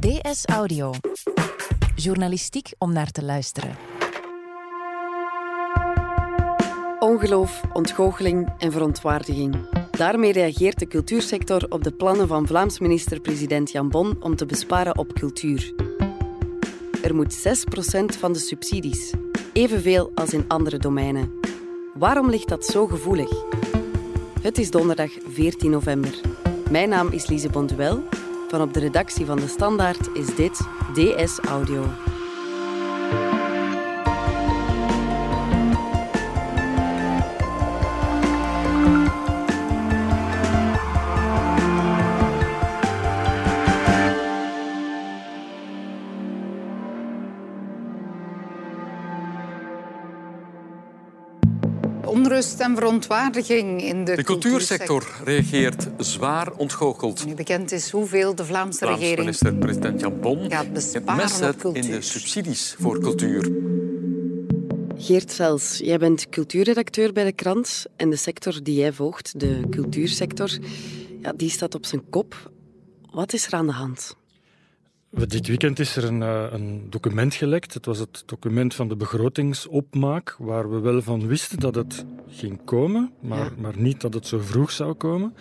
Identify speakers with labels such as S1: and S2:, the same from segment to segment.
S1: DS Audio. Journalistiek om naar te luisteren.
S2: Ongeloof, ontgoocheling en verontwaardiging. Daarmee reageert de cultuursector op de plannen van Vlaams minister-president Jan Bon om te besparen op cultuur. Er moet 6% van de subsidies, evenveel als in andere domeinen. Waarom ligt dat zo gevoelig? Het is donderdag 14 november. Mijn naam is Lise Bonduel. Van op de redactie van De Standaard is dit DS Audio.
S3: Verontwaardiging in de,
S4: De cultuursector reageert zwaar ontgoocheld.
S3: Nu bekend is hoeveel de Vlaamse
S4: Vlaams
S3: regering
S4: minister-president Jan Bon
S3: gaat
S4: het
S3: besparen op
S4: in de subsidies voor cultuur.
S2: Geert Vels, jij bent cultuurredacteur bij de krant en de sector die jij volgt, de cultuursector, ja, die staat op zijn kop. Wat is er aan de hand?
S5: Dit weekend is er een, eh, een document gelekt. Het was het document van de begrotingsopmaak, waar we wel van wisten dat het ging komen, maar,
S2: Ja.
S5: maar niet dat het zo vroeg zou komen.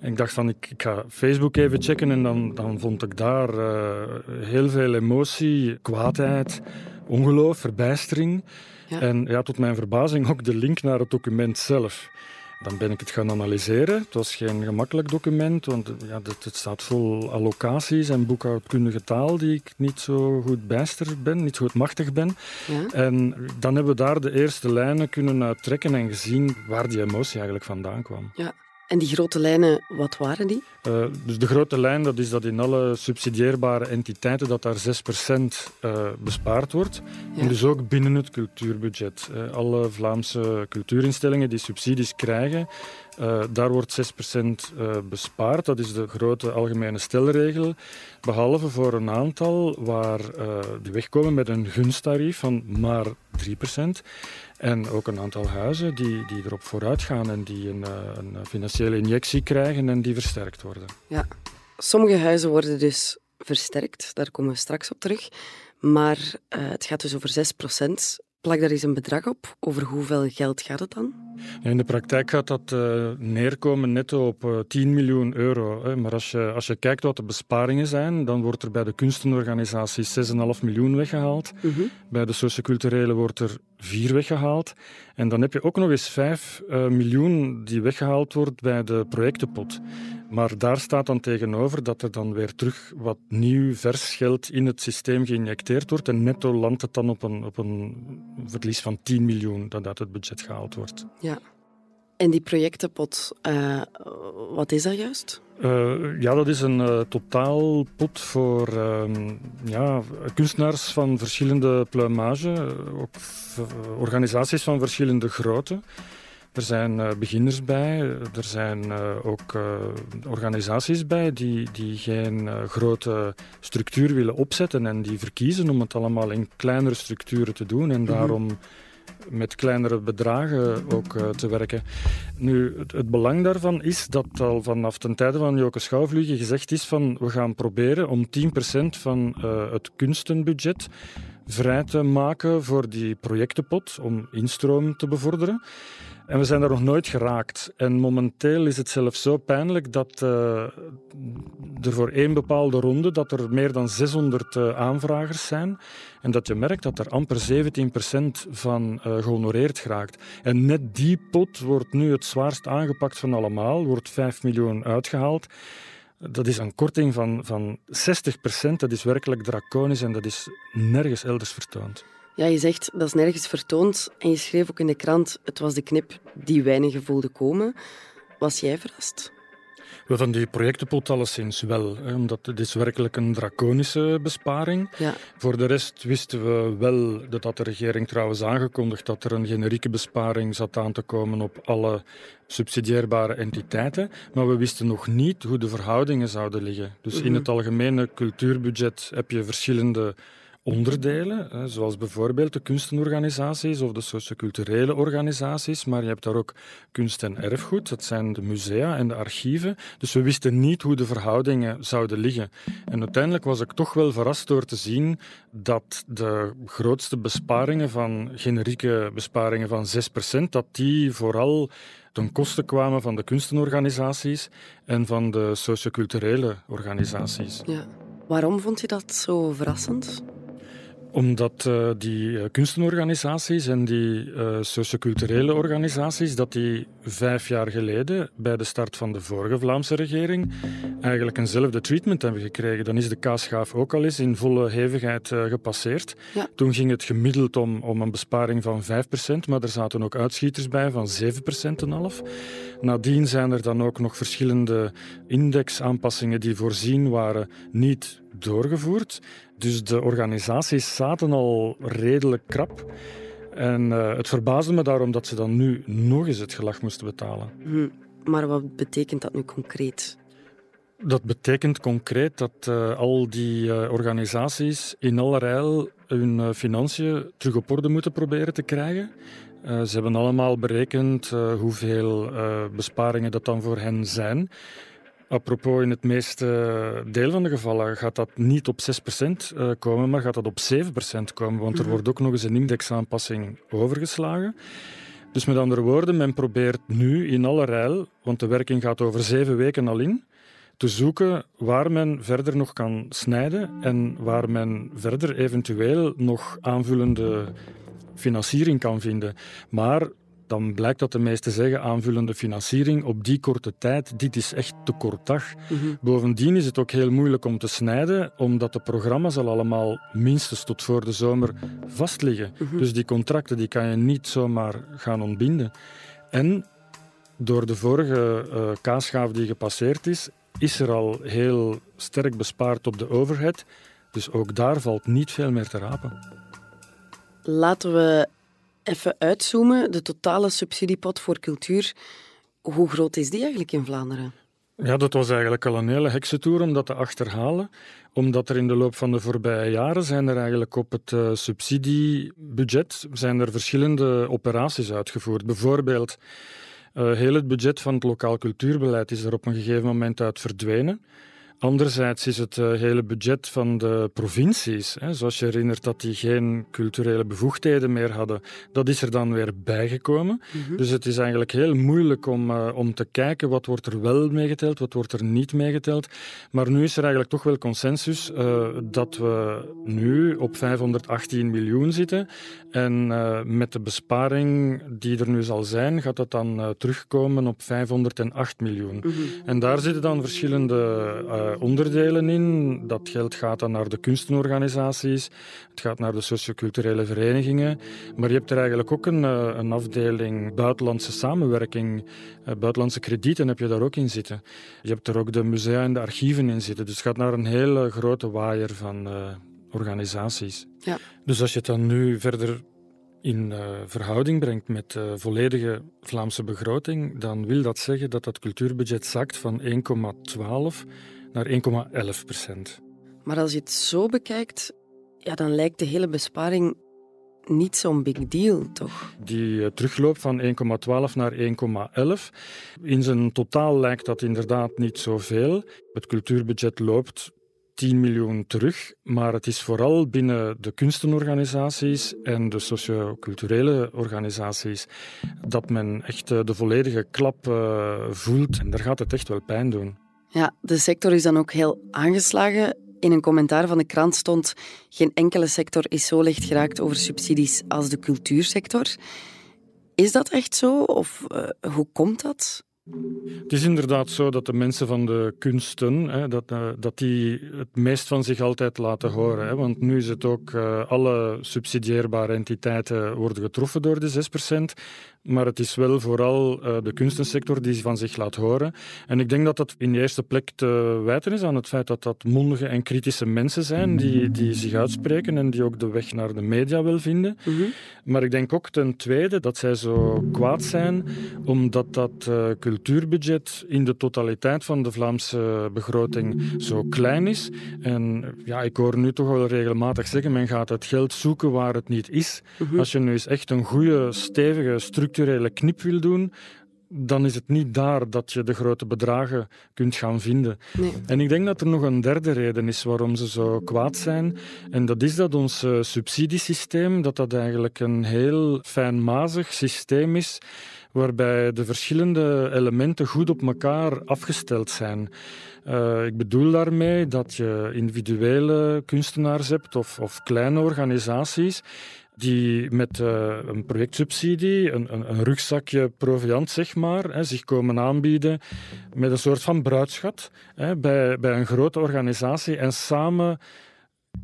S5: En ik dacht van, ik, ik ga Facebook even checken en dan, dan vond ik daar eh, heel veel emotie, kwaadheid, ongeloof, verbijstering.
S2: Ja.
S5: En ja, tot mijn verbazing ook de link naar het document zelf. Dan ben ik het gaan analyseren. Het was geen gemakkelijk document, want ja, het, het staat vol allocaties en boekhoudkundige taal die ik niet zo goed bijster ben, niet zo goed machtig ben.
S2: Ja?
S5: En dan hebben we daar de eerste lijnen kunnen uittrekken en gezien waar die emotie eigenlijk vandaan kwam.
S2: Ja. En die grote lijnen, wat waren die?
S5: Uh, dus de grote lijn dat is dat in alle subsidieerbare entiteiten dat daar 6% uh, bespaard wordt.
S2: Ja.
S5: En dus ook binnen het cultuurbudget. Uh, alle Vlaamse cultuurinstellingen die subsidies krijgen, uh, daar wordt 6% uh, bespaard. Dat is de grote algemene stelregel. Behalve voor een aantal waar uh, die wegkomen met een gunsttarief van maar 3%. En ook een aantal huizen die, die erop vooruit gaan en die een, een financiële injectie krijgen en die versterkt worden.
S2: Ja, sommige huizen worden dus versterkt, daar komen we straks op terug. Maar het gaat dus over 6 procent. Plak daar eens een bedrag op. Over hoeveel geld gaat het dan?
S5: In de praktijk gaat dat uh, neerkomen netto op uh, 10 miljoen euro. Hè. Maar als je, als je kijkt wat de besparingen zijn, dan wordt er bij de kunstenorganisaties 6,5 miljoen weggehaald.
S2: Uh -huh.
S5: Bij de socioculturele wordt er 4 weggehaald. En dan heb je ook nog eens 5 uh, miljoen die weggehaald wordt bij de projectenpot. Maar daar staat dan tegenover dat er dan weer terug wat nieuw, vers geld in het systeem geïnjecteerd wordt. En netto landt het dan op een, op een verlies van 10 miljoen dat uit het budget gehaald wordt.
S2: Ja. En die projectenpot, uh, wat is dat juist?
S5: Uh, ja, dat is een uh, totaalpot voor ja, kunstenaars van verschillende pluimage, ook organisaties van verschillende grootte. Er zijn beginners bij, er zijn ook organisaties bij die, die geen grote structuur willen opzetten en die verkiezen om het allemaal in kleinere structuren te doen en mm -hmm. Met kleinere bedragen ook te werken. Nu, het, belang daarvan is dat al vanaf ten tijde van Joke Schouwvliegen gezegd is van we gaan proberen om 10% van het kunstenbudget vrij te maken voor die projectenpot om instroom te bevorderen. En we zijn daar nog nooit geraakt. En momenteel is het zelfs zo pijnlijk dat uh, er voor één bepaalde ronde dat er meer dan 600 uh, aanvragers zijn. En dat je merkt dat er amper 17% van uh, gehonoreerd geraakt. En net die pot wordt nu het zwaarst aangepakt van allemaal, wordt 5 miljoen uitgehaald. Dat is een korting van, van 60%. Dat is werkelijk draconisch en dat is nergens elders vertoond.
S2: Ja, je zegt dat is nergens vertoond. En je schreef ook in de krant: het was de knip die weinigen voelden komen. Was jij verrast?
S5: Wel, van die projectenpot alleszins wel, hè, omdat het is werkelijk een draconische besparing.
S2: Ja.
S5: Voor de rest wisten we wel, dat had de regering trouwens aangekondigd, dat er een generieke besparing zat aan te komen op alle subsidieerbare entiteiten, maar we wisten nog niet hoe de verhoudingen zouden liggen. Dus mm -hmm. in het algemene cultuurbudget heb je verschillende onderdelen, zoals bijvoorbeeld de kunstenorganisaties of de socioculturele organisaties, maar je hebt daar ook kunst en erfgoed, dat zijn de musea en de archieven. Dus we wisten niet hoe de verhoudingen zouden liggen. En uiteindelijk was ik toch wel verrast door te zien dat de grootste besparingen van generieke besparingen van 6%, dat die vooral ten koste kwamen van de kunstenorganisaties en van de socioculturele organisaties.
S2: Ja. Waarom vond je dat zo verrassend?
S5: Omdat uh, die uh, kunstenorganisaties en die uh, socioculturele organisaties, dat die vijf jaar geleden bij de start van de vorige Vlaamse regering eigenlijk eenzelfde treatment hebben gekregen. Dan is de kaasgaaf ook al eens in volle hevigheid gepasseerd. Ja. Toen ging het gemiddeld om, om een besparing van 5%, maar er zaten ook uitschieters bij van 7% en half. Nadien zijn er dan ook nog verschillende indexaanpassingen die voorzien waren niet doorgevoerd. Dus de organisaties zaten al redelijk krap. En uh, het verbaasde me daarom dat ze dan nu nog eens het gelag moesten betalen.
S2: Hm, maar wat betekent dat nu concreet?
S5: Dat betekent concreet dat uh, al die uh, organisaties in allerijl hun financiën terug op orde moeten proberen te krijgen. ze hebben allemaal berekend hoeveel besparingen dat dan voor hen zijn. Apropos, in het meeste deel van de gevallen gaat dat niet op 6% eh, komen, maar gaat dat op 7% komen, want er mhm. wordt ook nog eens een indexaanpassing overgeslagen. Dus met andere woorden, men probeert nu in alle rijl, want de werking gaat over zeven weken al in, te zoeken waar men verder nog kan snijden en waar men verder eventueel nog aanvullende financiering kan vinden. Maar dan blijkt dat de meesten zeggen aanvullende financiering op die korte tijd, dit is echt te kort dag. Mhm. Bovendien is het ook heel moeilijk om te snijden, omdat de programma's al allemaal minstens tot voor de zomer vastliggen. Mhm. Dus die contracten die kan je niet zomaar gaan ontbinden. En door de vorige uh, kaasgaaf die gepasseerd is, is er al heel sterk bespaard op de overhead. Dus ook daar valt niet veel meer te rapen.
S2: Laten we Even uitzoomen, de totale subsidiepot voor cultuur, hoe groot is die eigenlijk in Vlaanderen?
S5: Ja, dat was eigenlijk al een hele heksentoer om dat te achterhalen. Omdat er in de loop van de voorbije jaren zijn er eigenlijk op het uh, subsidiebudget zijn er verschillende operaties uitgevoerd. Bijvoorbeeld, uh, heel het budget van het lokaal cultuurbeleid is er op een gegeven moment uit verdwenen. Anderzijds is het uh, hele budget van de provincies, hè, zoals je herinnert dat die geen culturele bevoegdheden meer hadden, dat is er dan weer bijgekomen. Mm Dus het is eigenlijk heel moeilijk om, uh, om te kijken wat wordt er wel meegeteld, wat wordt er niet meegeteld. Maar nu is er eigenlijk toch wel consensus uh, dat we nu op 518 miljoen zitten. En met de besparing die er nu zal zijn, gaat dat dan terugkomen op 508 miljoen. Mm En daar zitten dan verschillende eh, onderdelen in. Dat geld gaat dan naar de kunstenorganisaties, het gaat naar de socioculturele verenigingen. Maar je hebt er eigenlijk ook een, eh, een afdeling buitenlandse samenwerking. Eh, buitenlandse kredieten heb je daar ook in zitten. Je hebt er ook de musea en de archieven in zitten. Dus het gaat naar een hele grote waaier van organisaties. Ja. Dus als je het dan nu verder in uh, verhouding brengt met de volledige Vlaamse begroting, dan wil dat zeggen dat dat cultuurbudget zakt van 1,12 naar 1,11 procent.
S2: Maar als je het zo bekijkt, ja, dan lijkt de hele besparing niet zo'n big deal, toch?
S5: Die uh, terugloop van 1,12 naar 1,11. In zijn totaal lijkt dat inderdaad niet zoveel. Het cultuurbudget loopt 10 miljoen terug, maar het is vooral binnen de kunstenorganisaties en de socioculturele organisaties dat men echt uh, de volledige klap uh, voelt. En daar gaat het echt wel pijn doen.
S2: Ja, de sector is dan ook heel aangeslagen. In een commentaar van de krant stond: geen enkele sector is zo licht geraakt over subsidies als de cultuursector. Is dat echt zo of uh, hoe komt dat?
S5: Het is inderdaad zo dat de mensen van de kunsten, hè, dat, uh, dat die het meest van zich altijd laten horen. Hè, want nu is het ook, uh, alle subsidieerbare entiteiten worden getroffen door de 6%. Maar het is wel vooral uh, de kunstensector die van zich laat horen. En ik denk dat dat in de eerste plek te wijten is aan het feit dat dat mondige en kritische mensen zijn die, die zich uitspreken en die ook de weg naar de media wil vinden. Mm Maar ik denk ook ten tweede dat zij zo kwaad zijn omdat dat uh, cultuurbudget in de totaliteit van de Vlaamse begroting zo klein is. En ja, ik hoor nu toch wel regelmatig zeggen, men gaat het geld zoeken waar het niet is.
S2: Mhm.
S5: Als je nu eens echt een goede, stevige, structurele knip wil doen, dan is het niet daar dat je de grote bedragen kunt gaan vinden.
S2: Nee.
S5: En ik denk dat er nog een derde reden is waarom ze zo kwaad zijn. En dat is dat ons eh, subsidiesysteem, dat dat eigenlijk een heel fijnmazig systeem is waarbij de verschillende elementen goed op elkaar afgesteld zijn. Uh, ik bedoel daarmee dat je individuele kunstenaars hebt of, of kleine organisaties die met uh, een projectsubsidie, een, een, een, rugzakje proviant, zeg maar, hè, zich komen aanbieden met een soort van bruidschat hè, bij, bij een grote organisatie en samen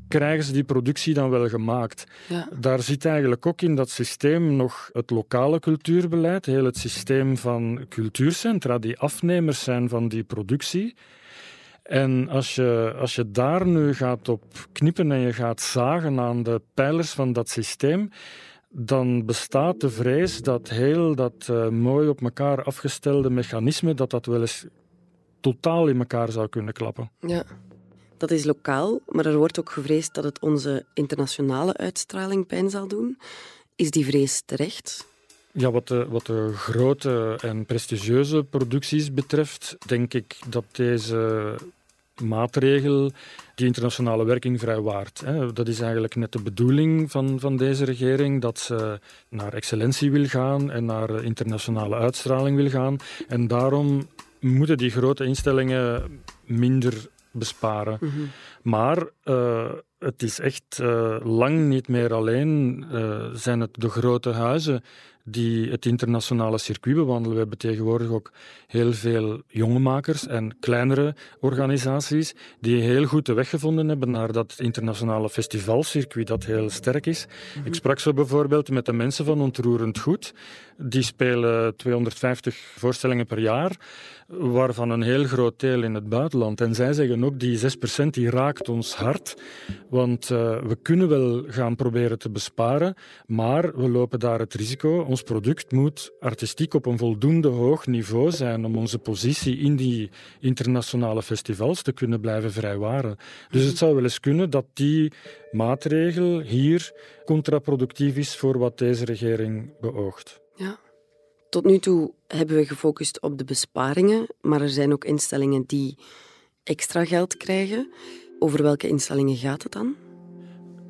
S5: krijgen ze die productie dan wel gemaakt.
S2: Ja.
S5: Daar zit eigenlijk ook in dat systeem nog het lokale cultuurbeleid, heel het systeem van cultuurcentra die afnemers zijn van die productie. En als je, als je daar nu gaat op knippen en je gaat zagen aan de pijlers van dat systeem, dan bestaat de vrees dat heel dat uh, mooi op elkaar afgestelde mechanisme, dat dat wel eens totaal in elkaar zou kunnen klappen.
S2: Ja, dat is lokaal, maar er wordt ook gevreesd dat het onze internationale uitstraling pijn zal doen. Is die vrees terecht?
S5: Ja, wat de, wat de grote en prestigieuze producties betreft, denk ik dat deze maatregel die internationale werking vrijwaart. Dat is eigenlijk net de bedoeling van, van deze regering, dat ze naar excellentie wil gaan en naar internationale uitstraling wil gaan. En daarom moeten die grote instellingen minder besparen.
S2: Mhm.
S5: Maar uh, het is echt uh, lang niet meer alleen uh, zijn het de grote huizen die het internationale circuit bewandelen. We hebben tegenwoordig ook heel veel jonge makers en kleinere organisaties die heel goed de weg gevonden hebben naar dat internationale festivalcircuit dat heel sterk is. Ik sprak zo bijvoorbeeld met de mensen van Ontroerend Goed. Die spelen 250 voorstellingen per jaar, waarvan een heel groot deel in het buitenland. En zij zeggen ook, die 6% die raakt ons hart, want uh, we kunnen wel gaan proberen te besparen, maar we lopen daar het risico. Ons product moet artistiek op een voldoende hoog niveau zijn om onze positie in die internationale festivals te kunnen blijven vrijwaren. Dus het zou wel eens kunnen dat die maatregel hier contraproductief is voor wat deze regering beoogt.
S2: Ja. Tot nu toe hebben we gefocust op de besparingen, maar er zijn ook instellingen die extra geld krijgen. Over welke instellingen gaat het dan?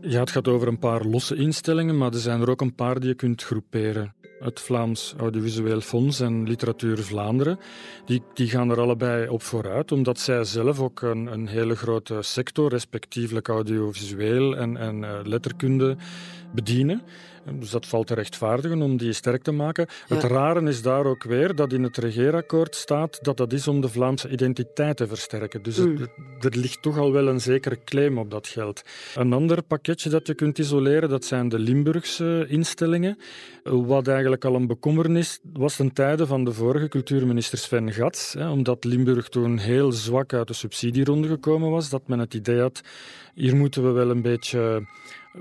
S5: Ja, het gaat over een paar losse instellingen, maar er zijn er ook een paar die je kunt groeperen. Het Vlaams Audiovisueel Fonds en Literatuur Vlaanderen, die, die gaan er allebei op vooruit, omdat zij zelf ook een, een hele grote sector, respectievelijk audiovisueel en, en uh, letterkunde, bedienen. Dus dat valt te rechtvaardigen om die sterk te maken.
S2: Ja.
S5: Het rare is daar ook weer dat in het regeerakkoord staat dat dat is om de Vlaamse identiteit te versterken. Dus
S2: Mm.
S5: het, er ligt toch al wel een zekere claim op dat geld. Een ander pakketje dat je kunt isoleren, dat zijn de Limburgse instellingen. Wat eigenlijk al een bekommernis was ten tijde van de vorige cultuurminister Sven Gats. Hè, omdat Limburg toen heel zwak uit de subsidieronde gekomen was, dat men het idee had, hier moeten we wel een beetje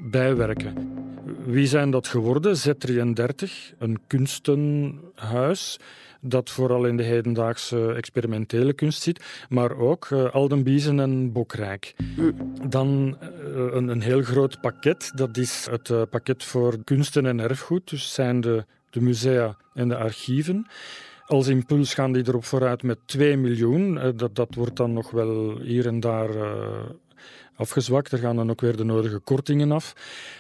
S5: bijwerken. Wie zijn dat geworden? Z33, een kunstenhuis dat vooral in de hedendaagse experimentele kunst zit, maar ook uh, Aldenbiezen en Bokrijk. Dan uh, een, een, heel groot pakket, dat is het uh, pakket voor kunsten en erfgoed, dus zijn de, de musea en de archieven. Als impuls gaan die erop vooruit met 2 miljoen. Dat, dat wordt dan nog wel hier en daar afgezwakt. Er gaan dan ook weer de nodige kortingen af.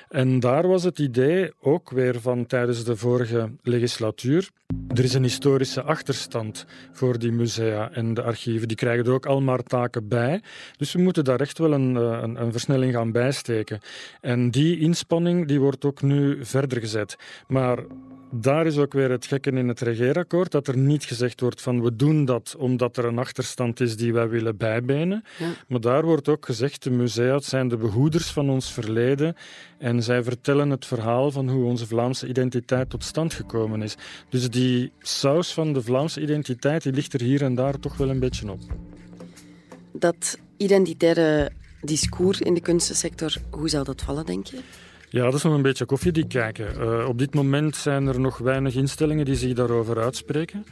S5: En daar was het idee ook weer van tijdens de vorige legislatuur. Er is een historische achterstand voor die musea en de archieven. Die krijgen er ook al maar taken bij. Dus we moeten daar echt wel een, een, een versnelling gaan bijsteken. En die inspanning die wordt ook nu verder gezet. Maar daar is ook weer het gekke in het regeerakkoord, dat er niet gezegd wordt van we doen dat omdat er een achterstand is die wij willen bijbenen.
S2: Ja.
S5: Maar daar wordt ook gezegd, de musea zijn de behoeders van ons verleden en zij vertellen het verhaal van hoe onze Vlaamse identiteit tot stand gekomen is. Dus die saus van de Vlaamse identiteit die ligt er hier en daar toch wel een beetje op.
S2: Dat identitaire discours in de kunstensector, hoe zal dat vallen, denk je?
S5: Ja, dat is nog een beetje koffiedik kijken. Uh, op dit moment zijn er nog weinig instellingen die zich daarover uitspreken.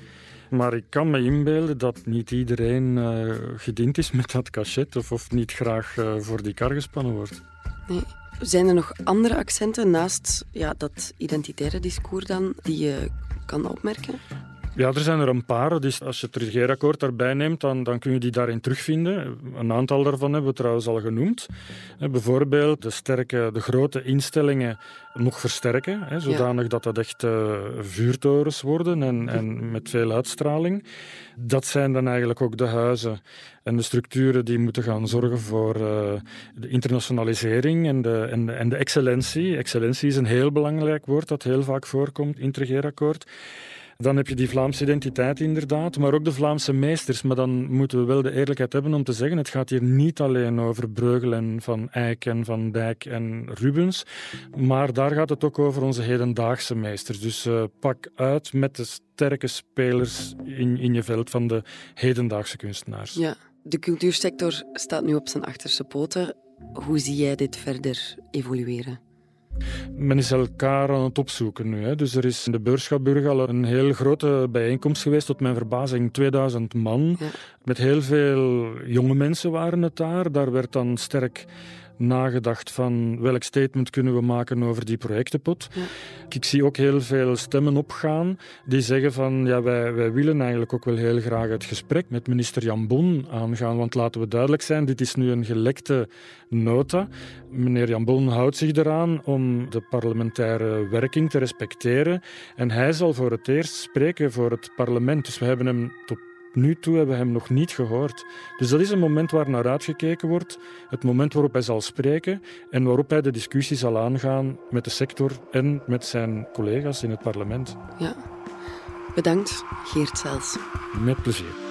S5: Maar ik kan me inbeelden dat niet iedereen uh, gediend is met dat cachet of, of niet graag uh, voor die kar gespannen wordt.
S2: Nee. Zijn er nog andere accenten naast ja, dat identitaire discours dan die je kan opmerken?
S5: Ja, er zijn er een paar. Dus als je het regeerakkoord daarbij neemt, dan, dan kun je die daarin terugvinden. Een aantal daarvan hebben we trouwens al genoemd. Bijvoorbeeld de, sterke, de grote instellingen nog versterken, hè, zodanig dat dat echt uh, vuurtorens worden en, en met veel uitstraling. Dat zijn dan eigenlijk ook de huizen en de structuren die moeten gaan zorgen voor uh, de internationalisering en de, en, de, en de excellentie. Excellentie is een heel belangrijk woord dat heel vaak voorkomt in het regeerakkoord. Dan heb je die Vlaamse identiteit inderdaad, maar ook de Vlaamse meesters. Maar dan moeten we wel de eerlijkheid hebben om te zeggen, het gaat hier niet alleen over Breugel en Van Eyck en Van Dijk en Rubens, maar daar gaat het ook over onze hedendaagse meesters. Dus uh, pak uit met de sterke spelers in, in je veld van de hedendaagse kunstenaars.
S2: Ja, de cultuursector staat nu op zijn achterste poten. Hoe zie jij dit verder evolueren?
S5: Men is elkaar aan het opzoeken nu. Hè. Dus er is in de Beurschapburg al een heel grote bijeenkomst geweest, tot mijn verbazing 2000 man. Met heel veel jonge mensen waren het daar. Daar werd dan sterk nagedacht van welk statement kunnen we maken over die projectenpot. Ja. Ik zie ook heel veel stemmen opgaan die zeggen van ja, wij, wij willen eigenlijk ook wel heel graag het gesprek met minister Jan Bon aangaan. Want laten we duidelijk zijn, dit is nu een gelekte nota. Meneer Jan Bon houdt zich eraan om de parlementaire werking te respecteren. En hij zal voor het eerst spreken voor het parlement. Dus we hebben hem tot nu toe hebben we hem nog niet gehoord. Dus dat is een moment waar naar uitgekeken wordt. Het moment waarop hij zal spreken en waarop hij de discussie zal aangaan met de sector en met zijn collega's in het parlement.
S2: Ja. Bedankt, Geert Zels.
S5: Met plezier.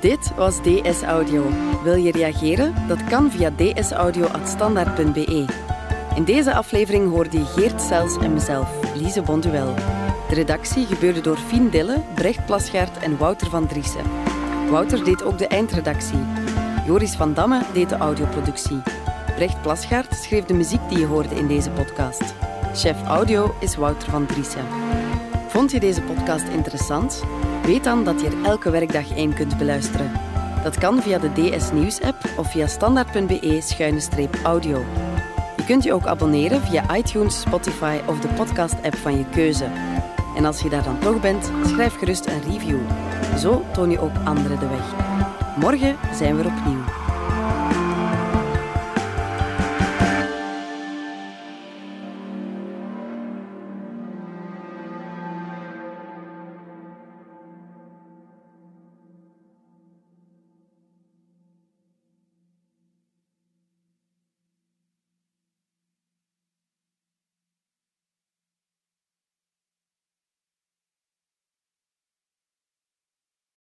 S2: Dit was DS Audio. Wil je reageren? Dat kan via dsaudio.standaard.be. In deze aflevering hoorde je Geert Sels en mezelf, Lise Bonduel. De redactie gebeurde door Fien Dille, Brecht Plasgaard en Wouter van Driessen. Wouter deed ook de eindredactie. Joris van Damme deed de audioproductie. Brecht Plasgaard schreef de muziek die je hoorde in deze podcast. Chef audio is Wouter van Driessen. Vond je deze podcast interessant? Weet dan dat je er elke werkdag één kunt beluisteren. Dat kan via de DS Nieuws app of via standaard.be-audio. Kunt je ook abonneren via iTunes, Spotify of de podcast-app van je keuze. En als je daar dan toch bent, schrijf gerust een review. Zo toon je ook anderen de weg. Morgen zijn we er opnieuw.